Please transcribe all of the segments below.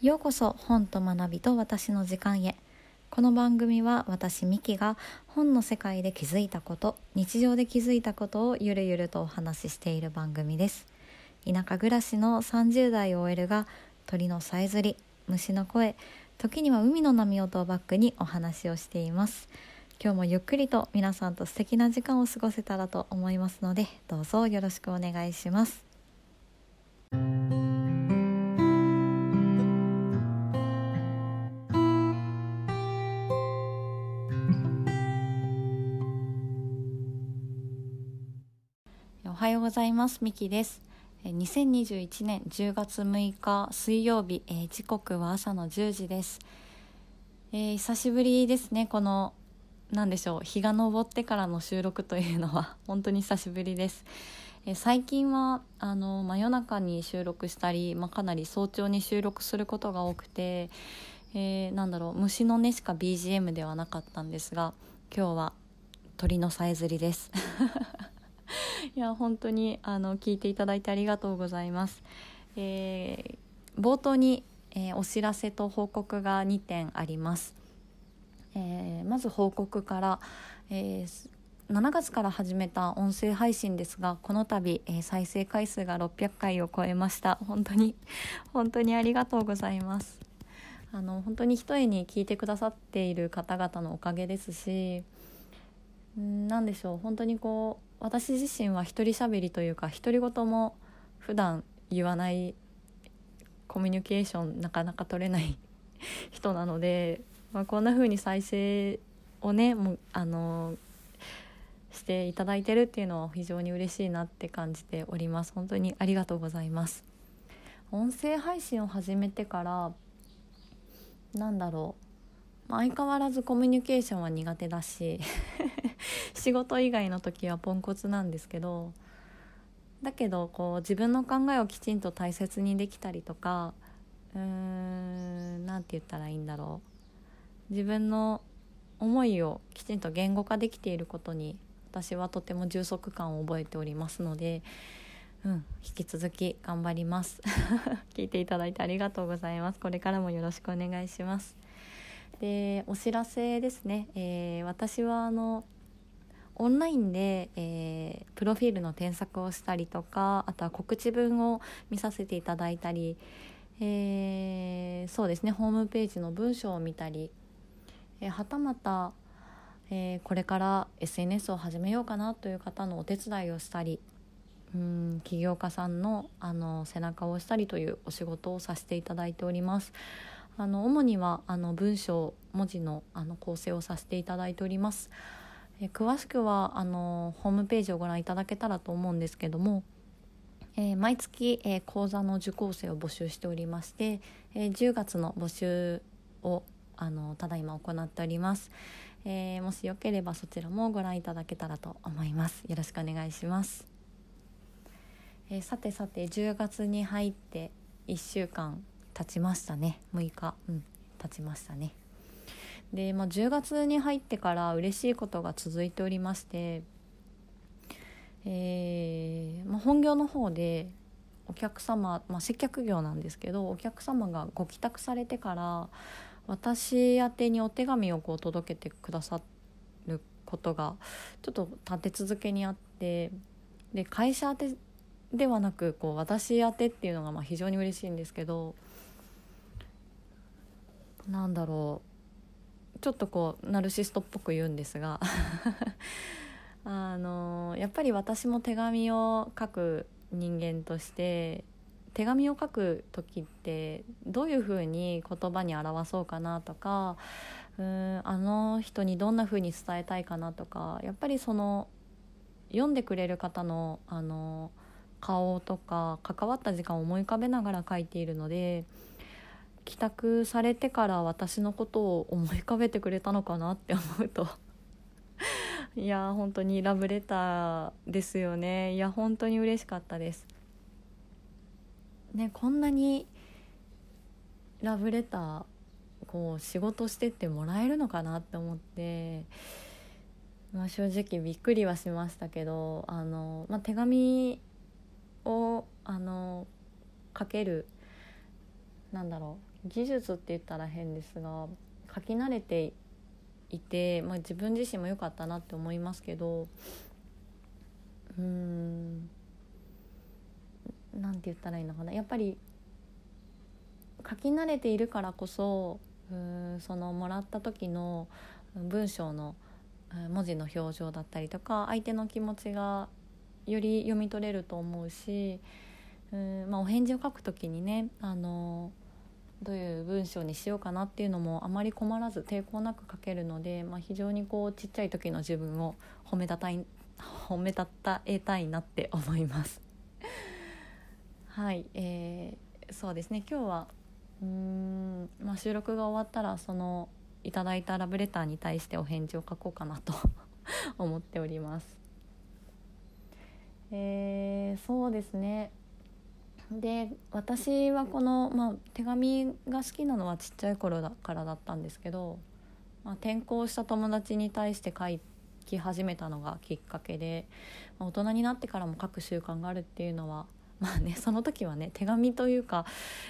ようこそ本と学びと私の時間へ。この番組は私ミキが本の世界で気づいたこと日常で気づいたことをゆるゆるとお話ししている番組です。田舎暮らしの30代 OL が鳥のさえずり虫の声時には海の波音をバックにお話をしています。今日もゆっくりと皆さんと素敵な時間を過ごせたらと思いますのでどうぞよろしくお願いします。おはようございます。ミキです。2021年10月6日水曜日、えー、時刻は朝の10時です、えー、久しぶりですね。この何でしょう日が昇ってからの収録というのは 本当に久しぶりです、えー、最近はあの真夜中に収録したり、まあ、かなり早朝に収録することが多くて、えー、なんだろう虫の音しか BGM ではなかったんですが今日は鳥のさえずりです。いや本当にあの聞いていただいてありがとうございます。えー、冒頭に、えー、お知らせと報告が2点あります。えー、まず報告から、え7月から始めた音声配信ですがこの度、え再生回数が600回を超えました本当に本当にありがとうございますあの本当に一重に聞いてくださっている方々のおかげですし何でしょう。本当にこう私自身は一人喋りというか独り言も普段言わないコミュニケーションなかなか取れない人なので、まあ、こんな風に再生をねもうあのしていただいてるっていうのは非常に嬉しいなって感じております。本当にありがとうございます。音声配信を始めてからなんだろう、まあ、相変わらずコミュニケーションは苦手だし 仕事以外の時はポンコツなんですけどだけどこう自分の考えをきちんと大切にできたりとかうーん何て言ったらいいんだろう。自分の思いをきちんと言語化できていることに私はとても充足感を覚えておりますので、うん、引き続き頑張ります。聞いていただいてありがとうございます。これからもよろしくお願いします。でお知らせですね、えー、私はあのオンラインで、えー、プロフィールの添削をしたりとかあとは告知文を見させていただいたり、えー、そうですねホームページの文章を見たり、えー、はたまた、え、これから SNS を始めようかなという方のお手伝いをしたりうん起業家さんのあの背中を押したりというお仕事をさせていただいております。あの主にはあの文章文字のあの構成をさせていただいております。え詳しくはあのホームページをご覧いただけたらと思うんですけども、えー、毎月、えー、講座の受講生を募集しておりまして、えー、10月の募集をあのただいま行っております、えもしよければそちらもご覧いただけたらと思います。よろしくお願いします、えさてさて10月に入って1週間経ちましたね。6日。うん。経ちましたね。で、まあ、10月に入ってから嬉しいことが続いておりまして、えーまあ、本業の方でお客様、まあ、接客業なんですけどお客様がご帰宅されてから私宛てにお手紙をこう届けてくださることがちょっと立て続けにあってで会社宛てではなくこう私宛てっていうのがまあ非常に嬉しいんですけどなんだろう。ちょっとこうナルシストっぽく言うんですが。あのやっぱり私も手紙を書く人間として手紙を書く時ってどういうふうに言葉に表そうかなとかうんあの人にどんなふうに伝えたいかなとかやっぱりその読んでくれる方のあの顔とか関わった時間を思い浮かべながら書いているので帰宅されてから私のことを思い浮かべてくれたのかなって思うと。いや本当にラブレターですよね。いや本当に嬉しかったです。ねこんなにラブレターこう仕事してってもらえるのかなって思って、まあ、正直びっくりはしましたけどあの、まあ、手紙をあの書けるなんだろう技術って言ったら変ですが書き慣れていて、まあ、自分自身も良かったなって思いますけどうーんなんて言ったらいいのかな。やっぱり書き慣れているからこそうーんそのもらった時の文章の文字の表情だったりとか相手の気持ちがより読み取れると思うしうん、まあ、お返事を書く時にねあのどういう文章にしようかなっていうのもあまり困らず抵抗なく書けるので、まあ、非常にこうちっちゃい時の自分を褒めたたい 褒めたたえたいなって思います。はい、えー、そうですね今日はうん、まあ、収録が終わったらそのいただいたラブレターに対してお返事を書こうかなと 思っております。えー、そうですねで私はこの、まあ、手紙が好きなのはちっちゃい頃だからだったんですけど、まあ、転校した友達に対して書き始めたのがきっかけで、まあ、大人になってからも書く習慣があるっていうのはまあねその時はね手紙というか、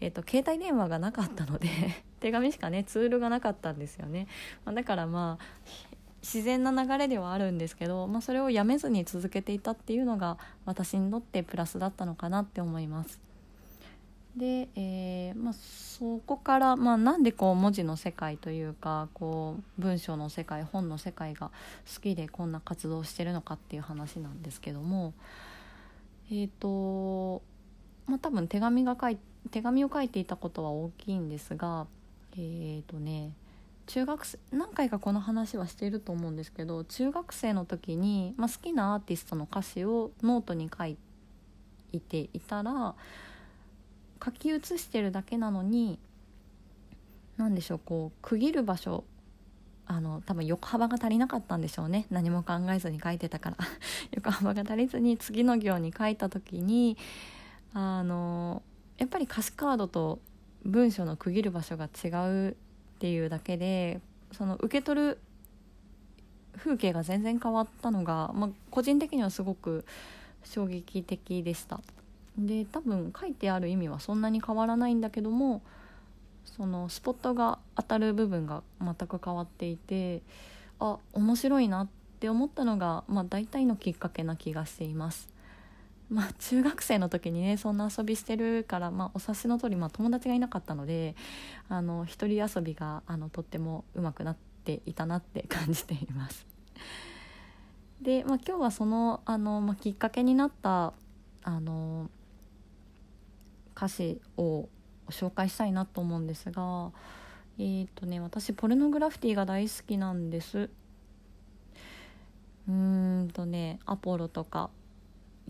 えーと、携帯電話がなかったので 手紙しかねツールがなかったんですよね、まあ、だからまあ自然な流れではあるんですけど、まあ、それをやめずに続けていたっていうのが私にとってプラスだったのかなって思います。で、えーまあ、そこから、まあ、なんでこう文字の世界というかこう文章の世界本の世界が好きでこんな活動をしてるのかっていう話なんですけどもえっ、ー、と、まあ、多分手紙が書い手紙を書いていたことは大きいんですがえっ、ー、とね中学生何回かこの話はしていると思うんですけど中学生の時に、まあ、好きなアーティストの歌詞をノートに書いていたら書き写してるだけなのに何でしょうこう区切る場所あの多分横幅が足りなかったんでしょうね。何も考えずに書いてたから。横幅が足りずに次の行に書いた時にあのやっぱり歌詞カードと文章の区切る場所が違うっていうだけでその受け取る風景が全然変わったのが、まあ、個人的にはすごく衝撃的でした。で多分書いてある意味はそんなに変わらないんだけどもそのスポットが当たる部分が全く変わっていてあ面白いなって思ったのが、まあ、大体のきっかけな気がしています。まあ、中学生の時にねそんな遊びしてるから、まあ、お察しの通り、まあ、友達がいなかったのであの一人遊びがあのとっても上手くなっていたなって感じています。で、まあ、今日はそのあの、まあ、きっかけになったあの歌詞を紹介したいなと思うんですがえっ、ー、とね私ポルノグラフィティが大好きなんですうーんとねアポロとか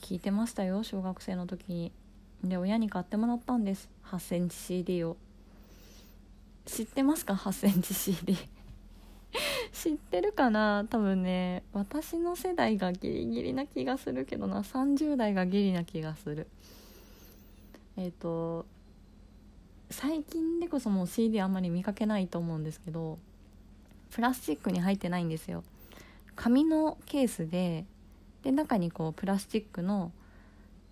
聞いてましたよ小学生の時に。で親に買ってもらったんです。8センチ CD を。知ってますか？8センチ CD 知ってるかな？多分ね私の世代がギリギリな気がするけどな。30代がギリな気がする。えっ、ー、と最近でこそもう CD あんまり見かけないと思うんですけどプラスチックに入ってないんですよ。紙のケースでで中にこうプラスチックの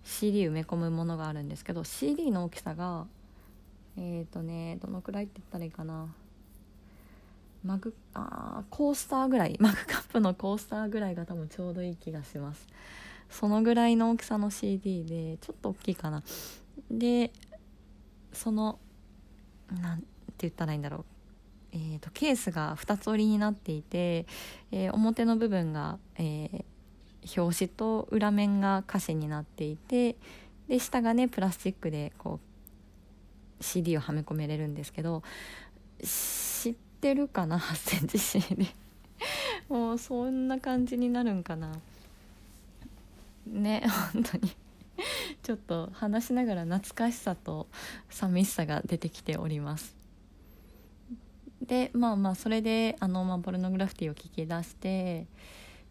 CD 埋め込むものがあるんですけど CD の大きさがえっ、ー、とねどのくらいって言ったらいいかな。マグあコースターぐらい。マグカップのコースターぐらいが多分ちょうどいい気がします。そのぐらいの大きさの CD でちょっと大きいかな。でそのなんて言ったらいいんだろう。えーと、ケースが2つ折りになっていて、えー、表の部分が、えー、表紙と裏面が歌詞になっていてで下がねプラスチックでこう CD をはめ込めれるんですけど知ってるかな？8センチ CD もうそんな感じになるんかな？ね 本当に。ちょっと話しながら懐かしさと寂しさが出てきております。でまあまあそれであの、まあ、ポルノグラフィティを聞き出して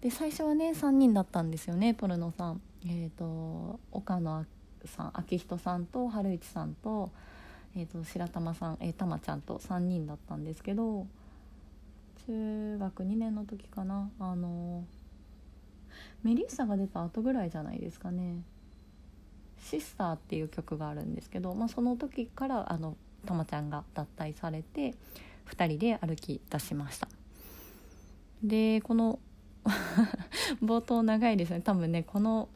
で最初はね3人だったんですよねポルノさん。え、ー、と岡野さん昭仁さんと春市さんと,、えーと、白玉さん、えー、玉ちゃんと3人だったんですけど中学2年の時かな。あのメリッサが出た後ぐらいじゃないですかね「シスター」っていう曲があるんですけど、まあ、その時からあのたまちゃんが脱退されて2人で歩き出しました。でこの 冒頭長いですね。多分ねこの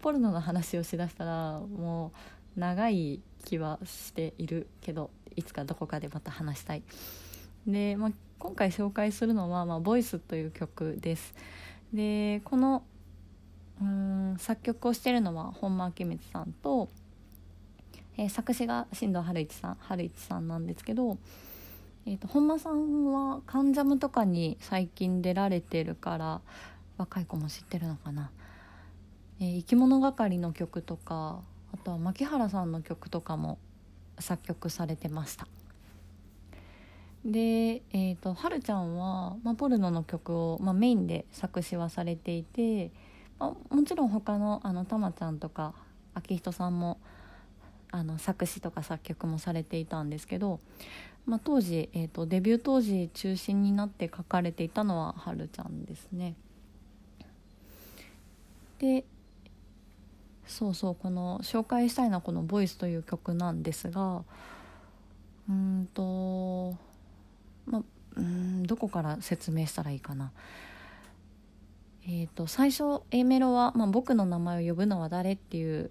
ポルノの話をしだしたらもう長い気はしているけどいつかどこかでまた話したい。で、まあ、今回紹介するのは「まあ、ボイスという曲です。でこのうん作曲をしているのは本間明光さんと、えー、作詞が新藤春一さん春一さんなんですけど、えーと、本間さんは「カンジャム」とかに最近出られてるから若い子も知ってるのかな、えー、生き物係の曲とかあとは牧原さんの曲とかも作曲されてました。で、えーと、はるちゃんは、まあ、ポルノの曲を、まあ、メインで作詞はされていて、まあ、もちろん他のあのたまちゃんとか明人さんもあの作詞とか作曲もされていたんですけど、まあ、当時、えーと、デビュー当時中心になって書かれていたのははるちゃんですね。でそうそうこの紹介したいのはこの「ボイスという曲なんですがうんとまうんどこから説明したらいいかな。えーと、最初 A メロは、まあ「僕の名前を呼ぶのは誰?」っていう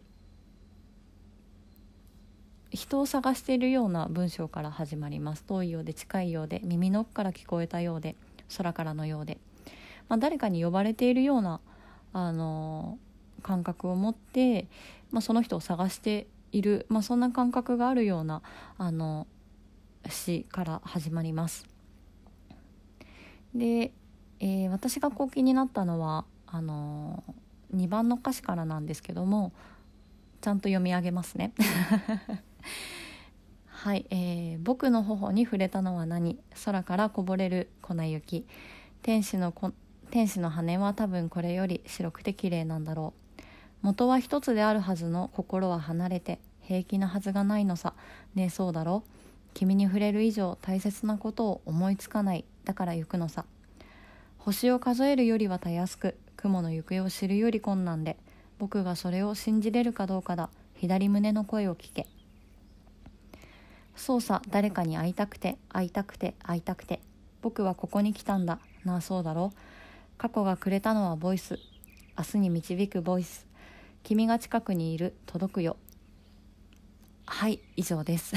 人を探しているような文章から始まります遠いようで近いようで耳の奥から聞こえたようで空からのようで、まあ、誰かに呼ばれているようなあの感覚を持って、まあ、その人を探している、まあ、そんな感覚があるようなあの詩から始まります。で、えー、私がこう気になったのはあの2番の歌詞からなんですけどもちゃんと読み上げますね。はい、えー、僕の頬に触れたのは何？空からこぼれる粉雪。天使の天使の羽は多分これより白くて綺麗なんだろう。元は一つであるはずの心は離れて平気なはずがないのさ。ねえそうだろ？君に触れる以上大切なことを思いつかない。だから行くのさ。星を数えるよりはたやすく雲の行方を知るより困難で。僕がそれを信じれるかどうかだ。左胸の声を聞け。そうさ誰かに会いたくて会いたくて会いたくて。僕はここに来たんだ。なあそうだろ過去がくれたのはボイス。明日に導くボイス。君が近くにいる。届くよ。はい以上です。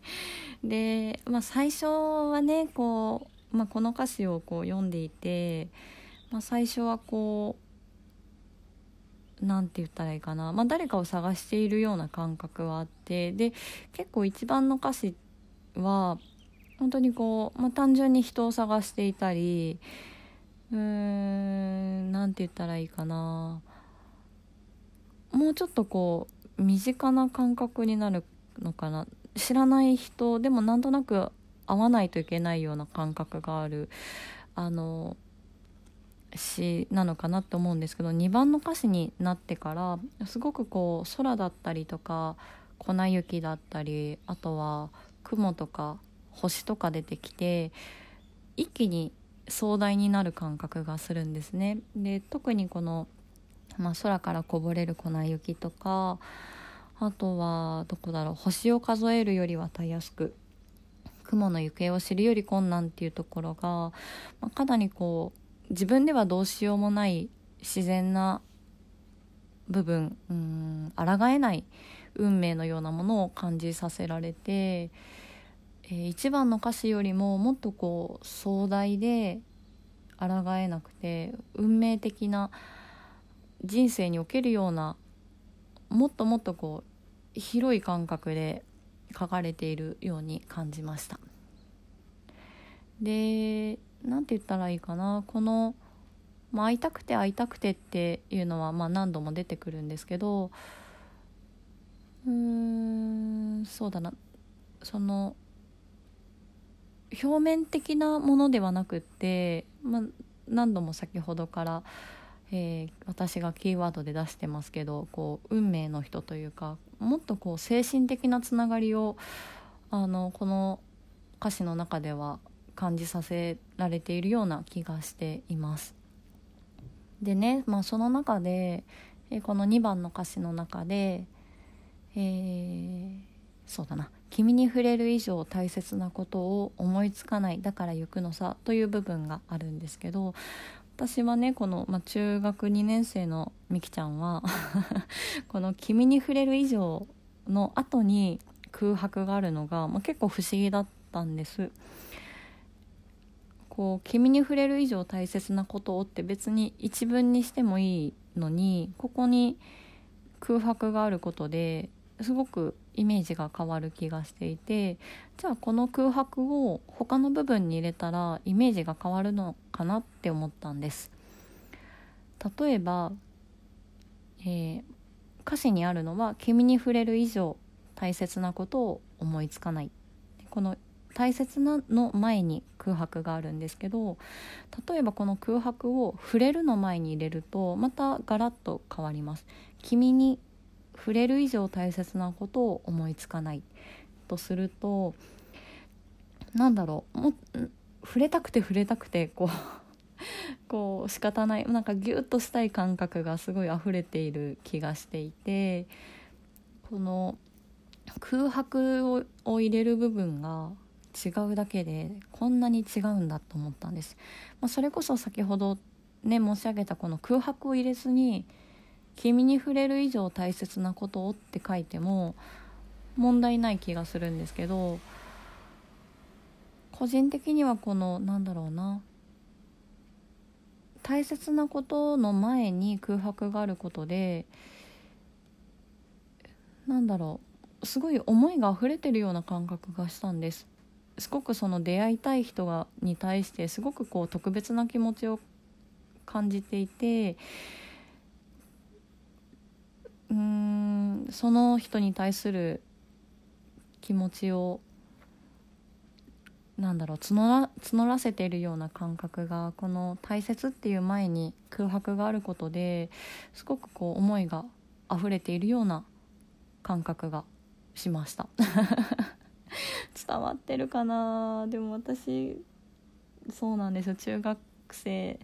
で、まあ、最初はねこう、まあ、この歌詞をこう読んでいて、まあ、最初はこううなんて言ったらいいかな、まあ、誰かを探しているような感覚はあって。で結構一番の歌詞は本当にこう、まあ、単純に人を探していたりうーんなんて言ったらいいかな。もうちょっとこう身近な感覚になるのかな。知らない人でもなんとなく会わないといけないような感覚がある。あの詩なのかなって思うんですけど2番の歌詞になってからすごくこう空だったりとか粉雪だったりあとは雲とか星とか出てきて一気に壮大になる感覚がするんですね。で特にこのまあ、空からこぼれる粉雪とかあとはどこだろう星を数えるよりはたやすく雲の行方を知るより困難っていうところが、まあ、かなりこう自分ではどうしようもない自然な部分うん抗えない運命のようなものを感じさせられて、えー、一番の歌詞よりももっとこう壮大で抗えなくて運命的な人生におけるようなもっともっとこう広い感覚で書かれているように感じました。で何て言ったらいいかな。この、まあ、会いたくて会いたくてっていうのは、まあ、何度も出てくるんですけどうーんそうだな。その表面的なものではなくって、まあ、何度も先ほどからえー、私がキーワードで出してますけどこう運命の人というかもっとこう精神的なつながりをあのこの歌詞の中では感じさせられているような気がしています。でね、まあ、その中で、え、この2番の歌詞の中で、えー、そうだな「君に触れる以上大切なことを思いつかないだから行くのさという部分があるんですけど私はねこの、まあ、中学2年生のみきちゃんは この「君に触れる以上」の後に空白があるのが、まあ、結構不思議だったんです。こう「君に触れる以上大切なことを」って別に一文にしてもいいのにここに空白があることですごくイメージが変わる気がしていてじゃあこの空白を他の部分に入れたらイメージが変わるのかなって思ったんです。例えば、えー、歌詞にあるのは「君に触れる以上大切なことを思いつかない」この大切なの前に空白があるんですけど例えばこの空白を触れるの前に入れるとまたガラッと変わります。君に触れる以上大切なことを思いつかない。とするとなんだろうも触れたくて触れたくてこう こう仕方ない。なんかギュッとしたい感覚がすごい溢れている気がしていてこの空白をを入れる部分が違うだけでこんなに違うんだと思ったんです、まあ、それこそ先ほどね申し上げたこの空白を入れずに「君に触れる以上大切なことを」って書いても問題ない気がするんですけど個人的にはこのなんだろうな大切なことの前に空白があることでなんだろうすごい思いが溢れてるような感覚がしたんです。すごくその出会いたい人がに対してすごくこう特別な気持ちを感じていてうんその人に対する気持ちをなんだろう募ら募らせているような感覚がこの「大切」っていう前に空白があることですごくこう思いが溢れているような感覚がしました。伝わってるかな。でも私そうなんですよ。中学生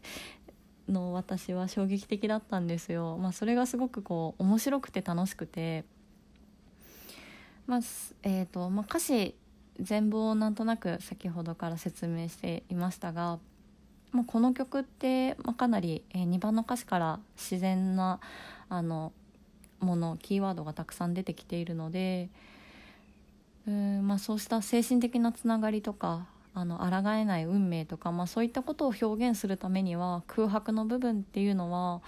の私は衝撃的だったんですよ、まあ、それがすごくこう面白くて楽しくて、まあえーとまあ、歌詞全貌をなんとなく先ほどから説明していましたが、まあ、この曲って、まあ、かなり、えー、2番の歌詞から自然なあのものキーワードがたくさん出てきているのでうんまあ、そうした精神的なつながりとかあの抗えない運命とか、まあ、そういったことを表現するためには空白の部分っていうのは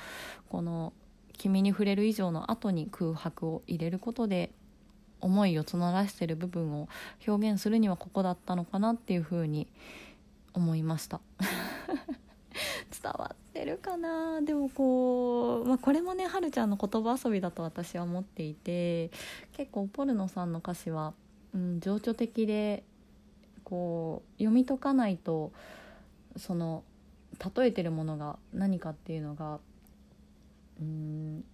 この「君に触れる以上」の後に空白を入れることで思いを募らせてる部分を表現するにはここだったのかなっていうふうに思いました。伝わってるかな？でもこう、まあ、これもねはるちゃんの言葉遊びだと私は思っていて結構ポルノさんの歌詞はうん、情緒的でこう読み解かないとその例えてるものが何かっていうのがうん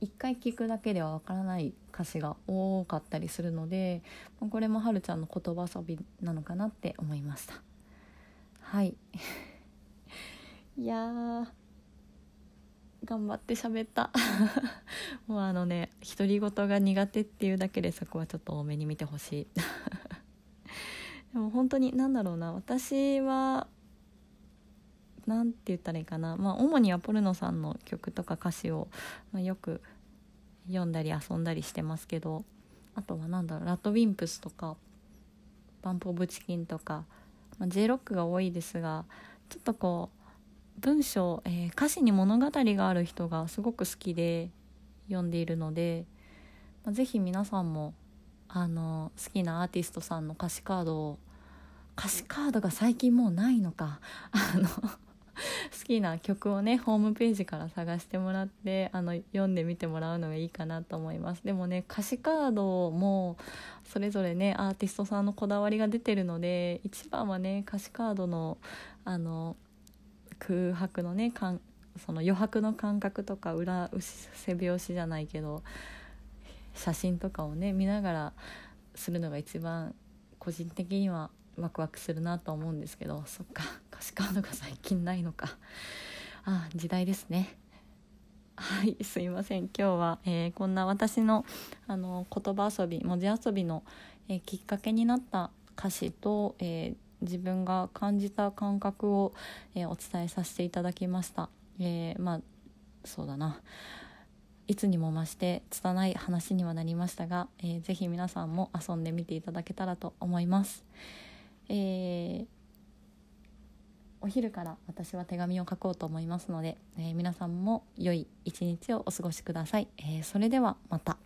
一回聞くだけではわからない歌詞が多かったりするのでこれもはるちゃんの言葉遊びなのかなって思いました。はい。いや頑張って喋った。もうあのね独り言が苦手っていうだけでそこはちょっと多めに見てほしい。でも本当に何だろうな。私は何て言ったらいいかな。まあ主にはポルノさんの曲とか歌詞を、まあ、よく読んだり遊んだりしてますけど。あとは何だろう。ラッドウィンプスとかバンプ・オブ・チキンとか、まあ、J ロックが多いですがちょっとこう文章、えー、歌詞に物語がある人がすごく好きで読んでいるので、まあ、ぜひ皆さんもあの好きなアーティストさんの歌詞カードを歌詞カードが最近もうないのかあの 好きな曲をねホームページから探してもらってあの読んでみてもらうのがいいかなと思います。でもね歌詞カードもそれぞれねアーティストさんのこだわりが出てるので一番はね歌詞カードのあの空白のねかんその余白の感覚とか裏背拍子じゃないけど写真とかをね見ながらするのが一番個人的にはワクワクするなと思うんですけどそっか歌詞カードが最近ないのか。あ時代ですね。はいすいません。今日は、えー、こんな私のあの言葉遊び文字遊びの、えー、きっかけになった歌詞と、え自分が感じた感覚を、えお伝えさせていただきました。えまあそうだないつにも増して拙い話にはなりましたが、えー、ぜひ皆さんも遊んでみていただけたらと思います。えー、お昼から私は手紙を書こうと思いますので、えー、皆さんも良い一日をお過ごしください。えそれではまた。